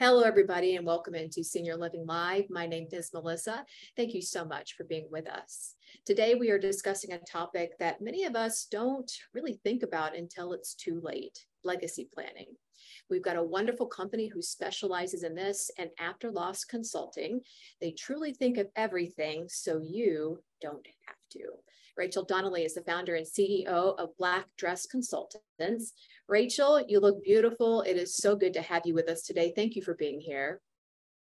Hello, everybody, and welcome into Senior Living Live. My name is Melissa. Thank you so much for being with us. Today, we are discussing a topic that many of us don't really think about until it's too late legacy planning. We've got a wonderful company who specializes in this and after loss consulting. They truly think of everything so you don't have to. Rachel Donnelly is the founder and CEO of Black Dress Consultants. Rachel, you look beautiful. It is so good to have you with us today. Thank you for being here.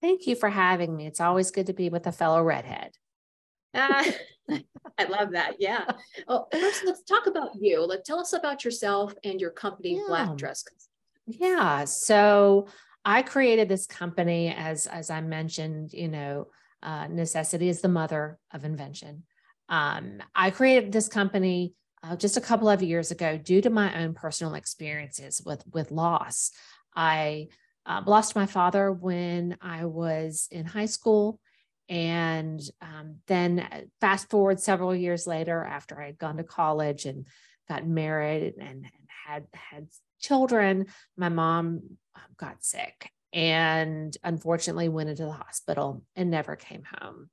Thank you for having me. It's always good to be with a fellow redhead. Ah, I love that. Yeah. Well, first, let's talk about you. Let tell us about yourself and your company, yeah. Black Dress. Yeah. So I created this company as as I mentioned. You know, uh, necessity is the mother of invention. Um, I created this company uh, just a couple of years ago due to my own personal experiences with with loss. I uh, lost my father when I was in high school. And um, then uh, fast forward several years later, after I had gone to college and got married and, and had had children, my mom um, got sick and unfortunately went into the hospital and never came home.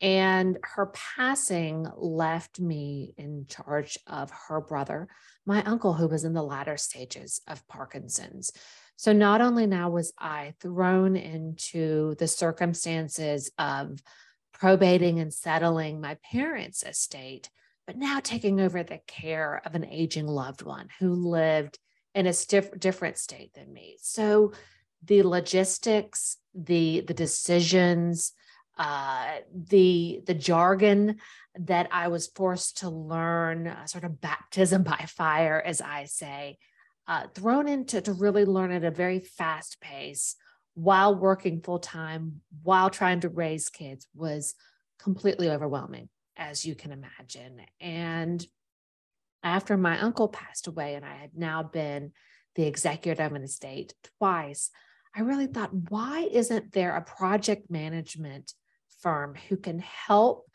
And her passing left me in charge of her brother, my uncle, who was in the latter stages of Parkinson's. So not only now was I thrown into the circumstances of probating and settling my parents' estate, but now taking over the care of an aging loved one who lived in a stif- different state than me. So the logistics, the the decisions, uh, the the jargon that I was forced to learn, uh, sort of baptism by fire, as I say, uh, thrown into to really learn at a very fast pace while working full time, while trying to raise kids, was completely overwhelming, as you can imagine. And after my uncle passed away, and I had now been the executive of an estate twice, I really thought, why isn't there a project management firm who can help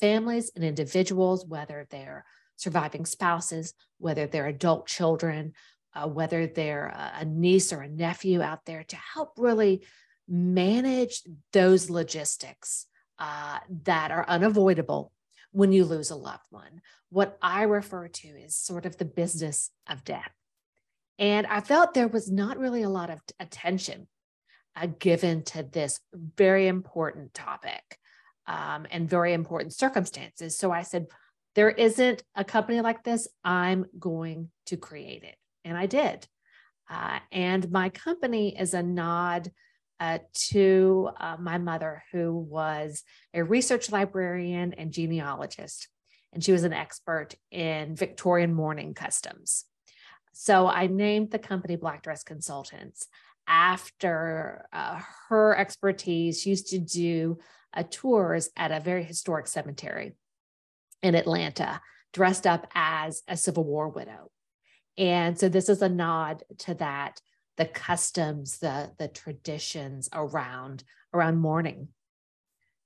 families and individuals, whether they're surviving spouses, whether they're adult children, uh, whether they're a niece or a nephew out there, to help really manage those logistics uh, that are unavoidable when you lose a loved one. What I refer to is sort of the business of death. And I felt there was not really a lot of attention uh, given to this very important topic um, and very important circumstances. So I said, there isn't a company like this. I'm going to create it. And I did. Uh, and my company is a nod uh, to uh, my mother, who was a research librarian and genealogist. And she was an expert in Victorian mourning customs. So I named the company Black Dress Consultants after uh, her expertise. She used to do uh, tours at a very historic cemetery in Atlanta, dressed up as a Civil War widow. And so this is a nod to that, the customs, the, the traditions around, around mourning.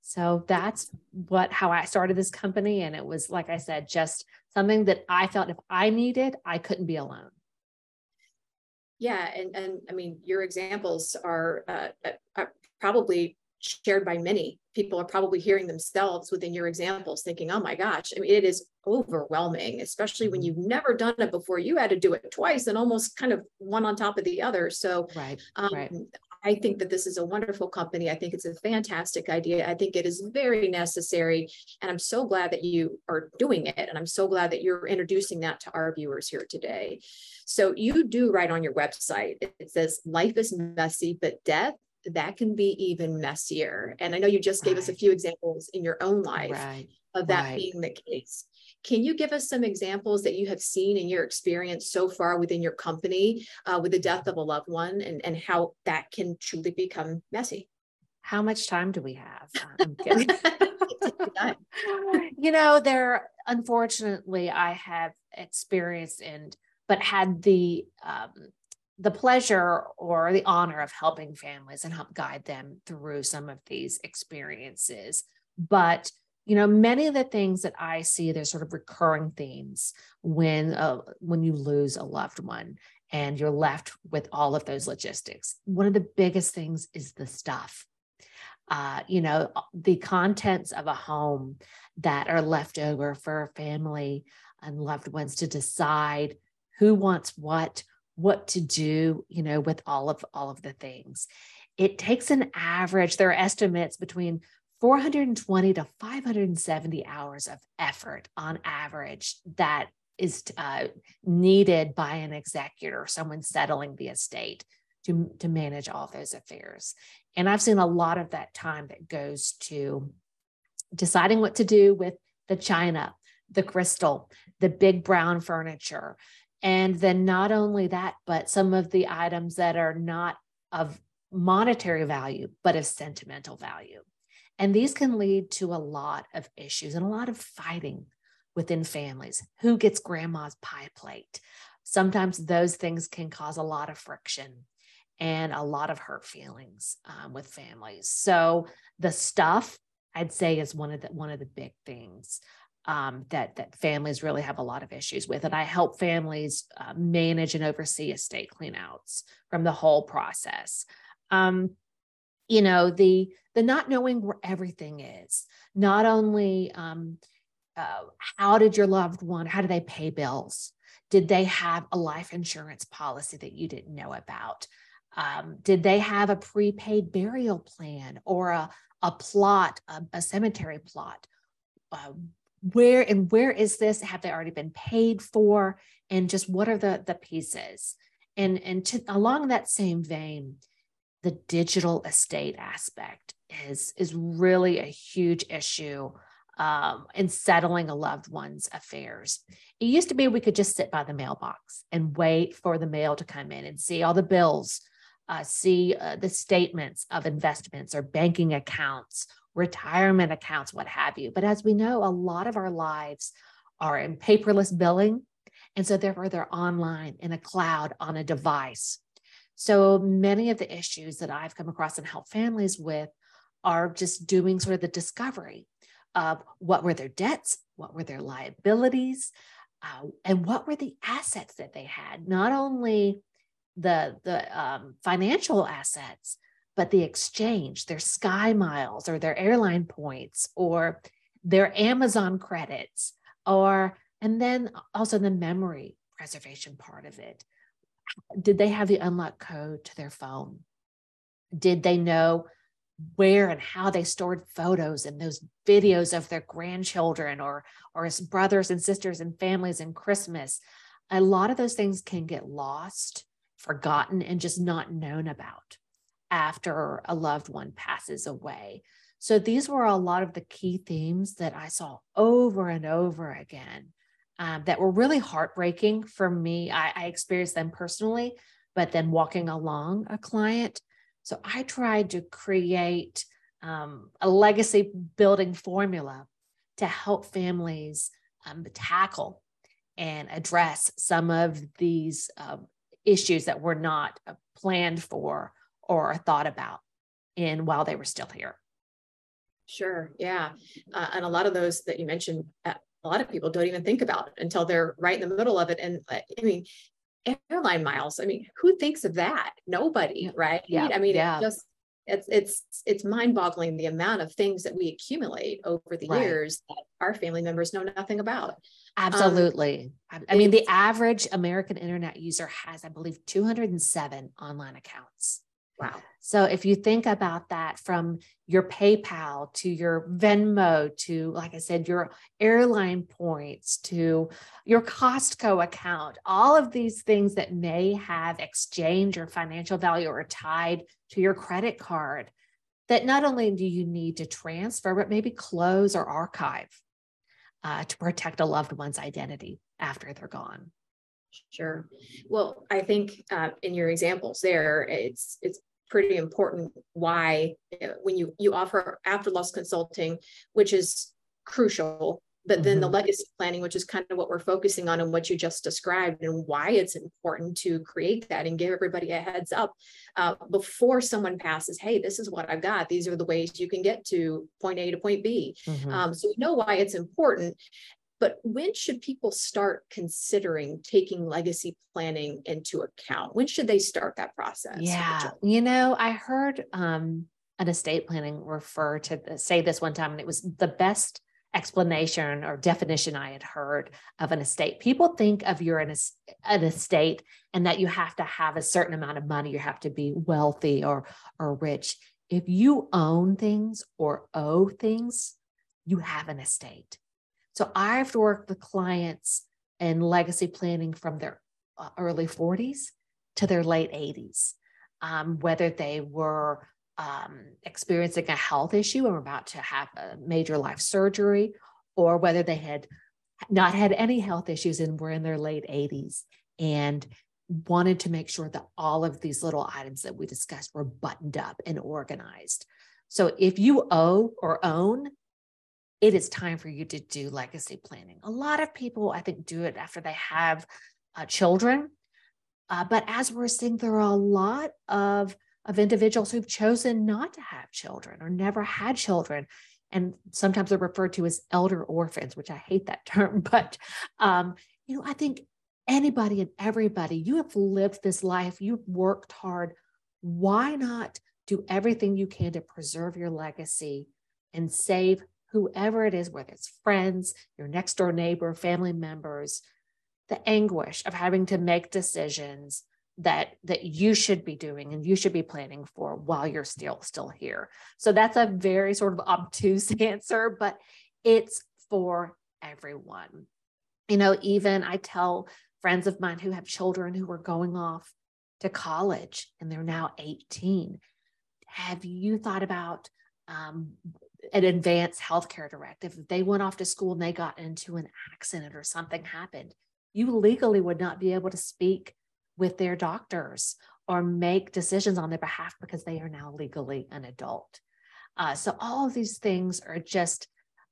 So that's what how I started this company. And it was, like I said, just something that I felt if I needed, I couldn't be alone. Yeah, and and I mean, your examples are uh, uh, probably shared by many people are probably hearing themselves within your examples thinking oh my gosh I mean, it is overwhelming especially when mm-hmm. you've never done it before you had to do it twice and almost kind of one on top of the other so right, um, right. I think that this is a wonderful company. I think it's a fantastic idea. I think it is very necessary. And I'm so glad that you are doing it. And I'm so glad that you're introducing that to our viewers here today. So you do write on your website, it says life is messy, but death that can be even messier. And I know you just gave right. us a few examples in your own life right. of that right. being the case. Can you give us some examples that you have seen in your experience so far within your company uh, with the death of a loved one and, and how that can truly become messy? How much time do we have? you know, there, unfortunately, I have experienced and, but had the um, the pleasure or the honor of helping families and help guide them through some of these experiences. But you know, many of the things that I see, there's sort of recurring themes when uh, when you lose a loved one, and you're left with all of those logistics. One of the biggest things is the stuff. Uh, you know, the contents of a home that are left over for a family and loved ones to decide who wants what, what to do, you know, with all of all of the things. It takes an average, there are estimates between 420 to 570 hours of effort on average that is uh, needed by an executor, someone settling the estate to, to manage all those affairs. And I've seen a lot of that time that goes to deciding what to do with the china, the crystal, the big brown furniture. And then not only that, but some of the items that are not of monetary value, but of sentimental value. And these can lead to a lot of issues and a lot of fighting within families. Who gets grandma's pie plate? Sometimes those things can cause a lot of friction and a lot of hurt feelings um, with families. So the stuff I'd say is one of the one of the big things um, that that families really have a lot of issues with, and I help families uh, manage and oversee estate cleanouts from the whole process. Um, you know the the not knowing where everything is, not only um, uh, how did your loved one, how do they pay bills? Did they have a life insurance policy that you didn't know about? Um, did they have a prepaid burial plan or a, a plot, a, a cemetery plot? Uh, where and where is this? Have they already been paid for? And just what are the, the pieces? And, and to, along that same vein, the digital estate aspect is, is really a huge issue um, in settling a loved one's affairs. It used to be we could just sit by the mailbox and wait for the mail to come in and see all the bills, uh, see uh, the statements of investments or banking accounts, retirement accounts, what have you. But as we know, a lot of our lives are in paperless billing. And so, therefore, they're online in a cloud on a device. So, many of the issues that I've come across and help families with are just doing sort of the discovery of what were their debts, what were their liabilities, uh, and what were the assets that they had. Not only the the um, financial assets, but the exchange, their Sky Miles or their airline points or their Amazon credits, or and then also the memory preservation part of it. Did they have the unlock code to their phone? Did they know where and how they stored photos and those videos of their grandchildren or or brothers and sisters and families and Christmas. A lot of those things can get lost, forgotten, and just not known about after a loved one passes away. So these were a lot of the key themes that I saw over and over again um, that were really heartbreaking for me. I, I experienced them personally, but then walking along a client so I tried to create um, a legacy building formula to help families um, tackle and address some of these uh, issues that were not uh, planned for or thought about in while they were still here. Sure. Yeah. Uh, and a lot of those that you mentioned, uh, a lot of people don't even think about until they're right in the middle of it. And uh, I mean, airline miles. I mean, who thinks of that? Nobody, right? Yeah. I mean, yeah. it just it's it's it's mind-boggling the amount of things that we accumulate over the right. years that our family members know nothing about. Um, Absolutely. Um, I mean, the average American internet user has, I believe, 207 online accounts. Wow. So if you think about that from your PayPal to your Venmo to, like I said, your airline points to your Costco account, all of these things that may have exchange or financial value or tied to your credit card, that not only do you need to transfer, but maybe close or archive uh, to protect a loved one's identity after they're gone. Sure. Well, I think uh, in your examples there, it's it's pretty important why when you you offer after loss consulting, which is crucial but then mm-hmm. the legacy planning which is kind of what we're focusing on and what you just described and why it's important to create that and give everybody a heads up uh, before someone passes hey this is what i've got these are the ways you can get to point a to point b mm-hmm. um, so we know why it's important but when should people start considering taking legacy planning into account? When should they start that process? Yeah. You know, I heard um, an estate planning refer to say this one time, and it was the best explanation or definition I had heard of an estate. People think of your an, an estate and that you have to have a certain amount of money, you have to be wealthy or or rich. If you own things or owe things, you have an estate. So I've worked with clients in legacy planning from their uh, early 40s to their late 80s, um, whether they were um, experiencing a health issue and were about to have a major life surgery, or whether they had not had any health issues and were in their late 80s and wanted to make sure that all of these little items that we discussed were buttoned up and organized. So if you owe or own, it is time for you to do legacy planning. A lot of people, I think, do it after they have uh, children. Uh, but as we're seeing, there are a lot of, of individuals who've chosen not to have children or never had children. And sometimes they're referred to as elder orphans, which I hate that term. But, um, you know, I think anybody and everybody, you have lived this life, you've worked hard. Why not do everything you can to preserve your legacy and save whoever it is, whether it's friends, your next door neighbor, family members, the anguish of having to make decisions that that you should be doing and you should be planning for while you're still still here. So that's a very sort of obtuse answer, but it's for everyone. You know, even I tell friends of mine who have children who are going off to college and they're now 18. Have you thought about um, an advanced healthcare directive, if they went off to school and they got into an accident or something happened, you legally would not be able to speak with their doctors or make decisions on their behalf because they are now legally an adult. Uh, so all of these things are just,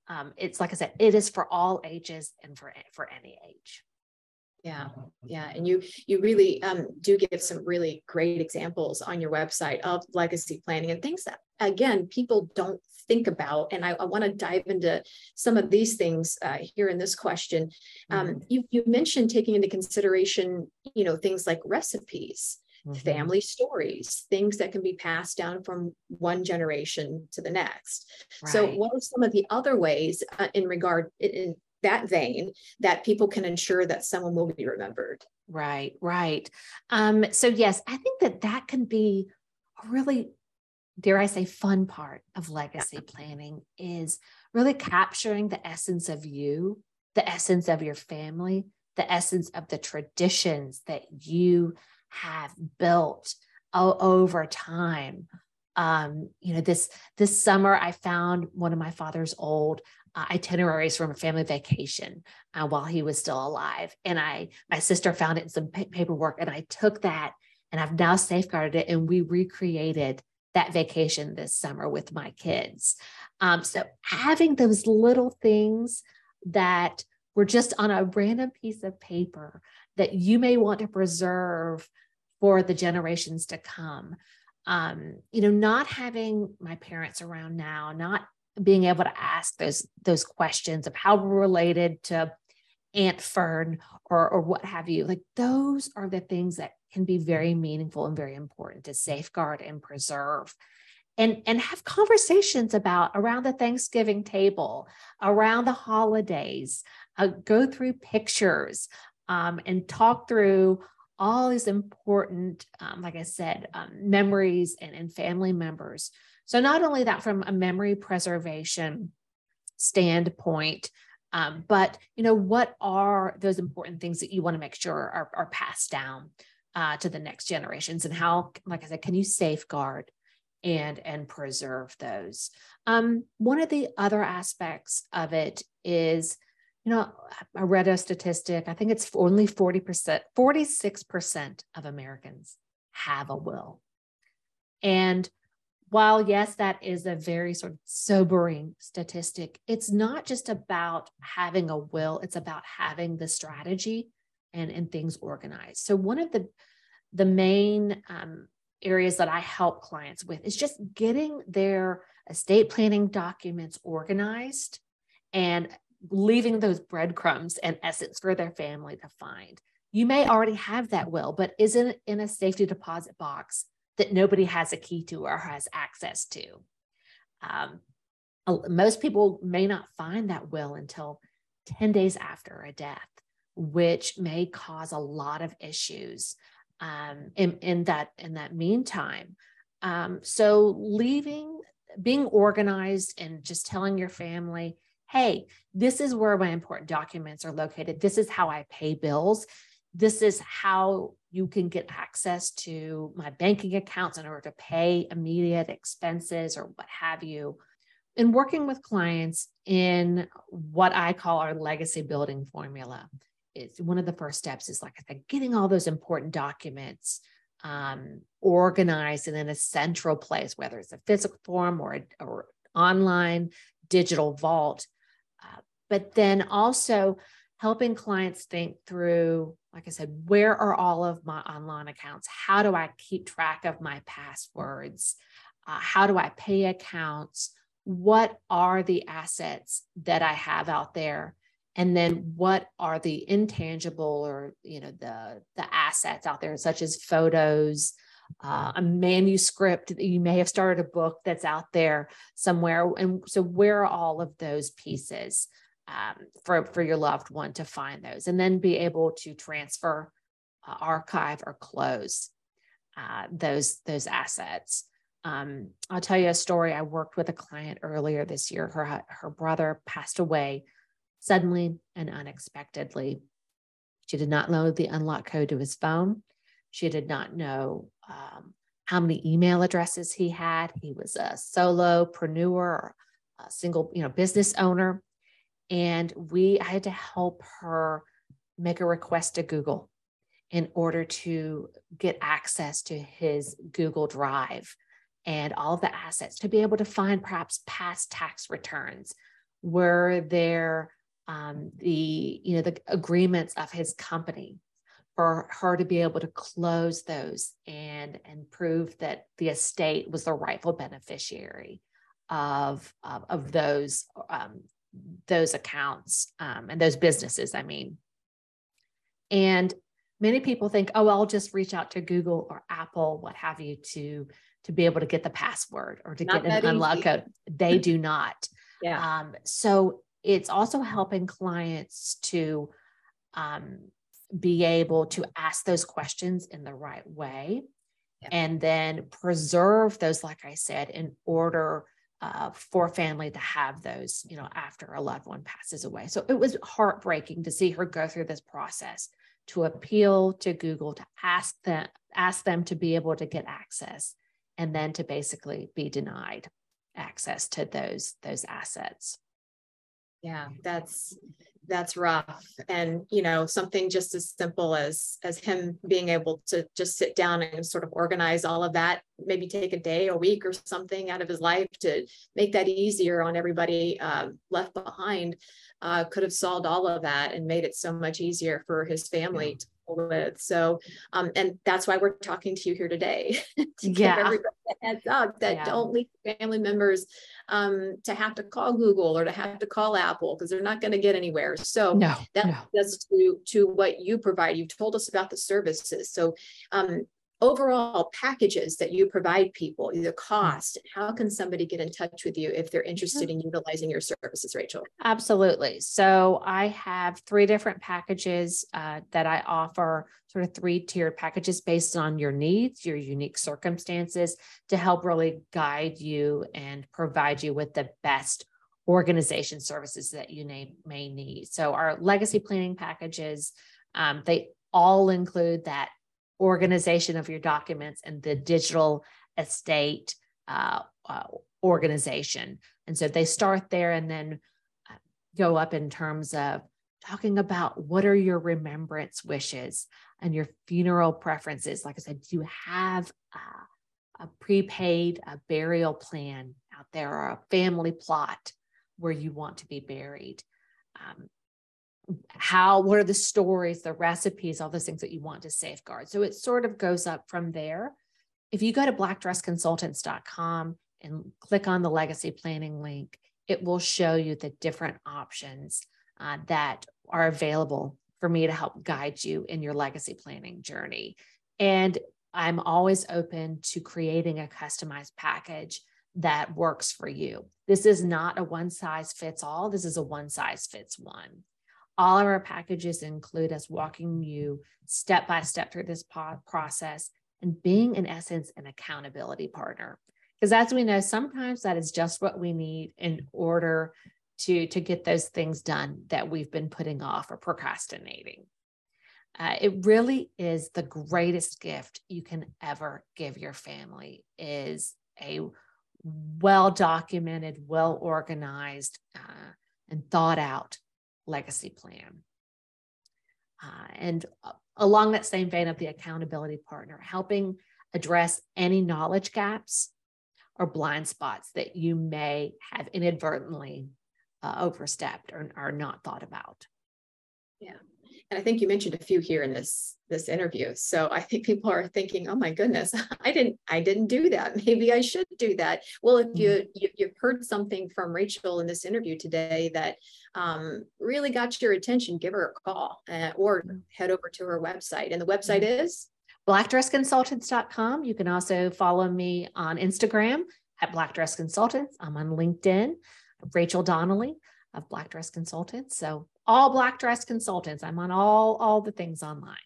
um, it's like I said, it is for all ages and for for any age. Yeah, yeah, and you you really um, do give some really great examples on your website of legacy planning and things that again people don't think about. And I, I want to dive into some of these things uh, here in this question. Um, mm-hmm. You you mentioned taking into consideration, you know, things like recipes. Mm-hmm. Family stories, things that can be passed down from one generation to the next. Right. So, what are some of the other ways uh, in regard in, that vein that people can ensure that someone will be remembered right right um so yes i think that that can be a really dare i say fun part of legacy planning is really capturing the essence of you the essence of your family the essence of the traditions that you have built over time um, you know this this summer i found one of my father's old uh, itineraries from a family vacation uh, while he was still alive. And I, my sister found it in some pa- paperwork, and I took that and I've now safeguarded it. And we recreated that vacation this summer with my kids. Um, so having those little things that were just on a random piece of paper that you may want to preserve for the generations to come. Um, you know, not having my parents around now, not being able to ask those those questions of how we're related to Aunt Fern or or what have you. Like those are the things that can be very meaningful and very important to safeguard and preserve. And, and have conversations about around the Thanksgiving table, around the holidays, uh, go through pictures um, and talk through all these important, um, like I said, um, memories and, and family members so, not only that from a memory preservation standpoint, um, but you know what are those important things that you want to make sure are, are passed down uh, to the next generations, and how, like I said, can you safeguard and and preserve those? Um, one of the other aspects of it is you know, I read a statistic, I think it's only 40%, 46% of Americans have a will. And while yes, that is a very sort of sobering statistic, it's not just about having a will, it's about having the strategy and, and things organized. So one of the the main um, areas that I help clients with is just getting their estate planning documents organized and leaving those breadcrumbs and essence for their family to find. You may already have that will, but is it in a safety deposit box that nobody has a key to or has access to? Um, most people may not find that will until 10 days after a death, which may cause a lot of issues um, in, in that in that meantime. Um, so leaving, being organized and just telling your family, hey, this is where my important documents are located. This is how I pay bills. This is how you can get access to my banking accounts in order to pay immediate expenses or what have you in working with clients in what I call our legacy building formula, it's one of the first steps is like I said, getting all those important documents um, organized and in a central place, whether it's a physical form or, or online digital vault. Uh, but then also helping clients think through, like I said, where are all of my online accounts? How do I keep track of my passwords? Uh, how do I pay accounts? what are the assets that I have out there? And then what are the intangible or you know the the assets out there, such as photos, uh, a manuscript that you may have started a book that's out there somewhere. And so where are all of those pieces um, for, for your loved one to find those and then be able to transfer, uh, archive or close uh, those, those assets. Um, I'll tell you a story. I worked with a client earlier this year. Her, her brother passed away suddenly and unexpectedly. She did not know the unlock code to his phone. She did not know um, how many email addresses he had. He was a solopreneur, a single, you know, business owner, and we I had to help her make a request to Google in order to get access to his Google Drive and all the assets to be able to find perhaps past tax returns. Were there um, the you know the agreements of his company for her to be able to close those and and prove that the estate was the rightful beneficiary of of, of those um, those accounts um, and those businesses i mean and many people think oh i'll just reach out to google or apple what have you to to be able to get the password or to not get an unlock code. They do not. yeah. Um, so it's also helping clients to um, be able to ask those questions in the right way yeah. and then preserve those, like I said, in order uh, for family to have those, you know, after a loved one passes away. So it was heartbreaking to see her go through this process to appeal to Google to ask them ask them to be able to get access and then to basically be denied access to those those assets yeah that's that's rough. And you know something just as simple as as him being able to just sit down and sort of organize all of that maybe take a day a week or something out of his life to make that easier on everybody uh, left behind uh, could have solved all of that and made it so much easier for his family to with. So, um, and that's why we're talking to you here today to yeah. give everybody a heads up that yeah. don't leave family members um, to have to call Google or to have to call Apple because they're not going to get anywhere. So no, that no. does to to what you provide. You've told us about the services. So um, overall packages that you provide people, the mm. cost, how can somebody get in touch with you if they're interested in utilizing your services, Rachel? Absolutely. So I have three different packages uh, that I offer, sort of three tiered packages based on your needs, your unique circumstances to help really guide you and provide you with the best organization services that you may, may need. So our legacy planning packages, um, they all include that organization of your documents and the digital estate uh, uh, organization. And so they start there and then uh, go up in terms of talking about what are your remembrance wishes and your funeral preferences. Like I said, do you have a, a prepaid a burial plan out there or a family plot where you want to be buried? Um, how what are the stories the recipes all those things that you want to safeguard so it sort of goes up from there if you go to blackdressconsultants.com and click on the legacy planning link it will show you the different options uh, that are available for me to help guide you in your legacy planning journey. And I'm always open to creating a customized package that works for you. This is not a one size fits all, this is a one size fits one. All of our packages include us walking you step by step through this process and being, in essence, an accountability partner. Because as we know, sometimes that is just what we need in order to, to get those things done that we've been putting off or procrastinating. Uh, it really is the greatest gift you can ever give your family is a well documented, well organized, uh, and thought out legacy plan. Uh, and uh, along that same vein of the accountability partner, helping address any knowledge gaps or blind spots that you may have inadvertently uh, overstepped or, or not thought about. Yeah. And I think you mentioned a few here in this this interview. So I think people are thinking, "Oh my goodness, I didn't I didn't do that. Maybe I should do that." Well, if you, mm-hmm. you you've heard something from Rachel in this interview today that um, really got your attention, give her a call uh, or mm-hmm. head over to her website. And the website mm-hmm. is blackdressconsultants.com. You can also follow me on Instagram at Black Dress Consultants. I'm on LinkedIn, Rachel Donnelly of Black Dress Consultants. So all Black Dress Consultants. I'm on all all the things online.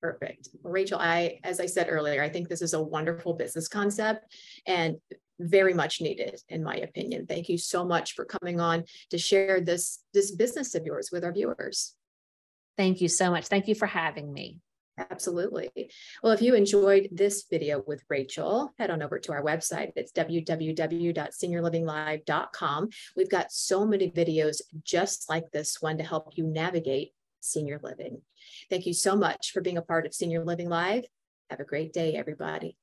Perfect. Well, Rachel, I, as I said earlier, I think this is a wonderful business concept and very much needed, in my opinion. Thank you so much for coming on to share this, this business of yours with our viewers. Thank you so much. Thank you for having me. Absolutely. Well, if you enjoyed this video with Rachel, head on over to our website. It's www.seniorlivinglive.com. We've got so many videos just like this one to help you navigate senior living. Thank you so much for being a part of Senior Living Live. Have a great day, everybody.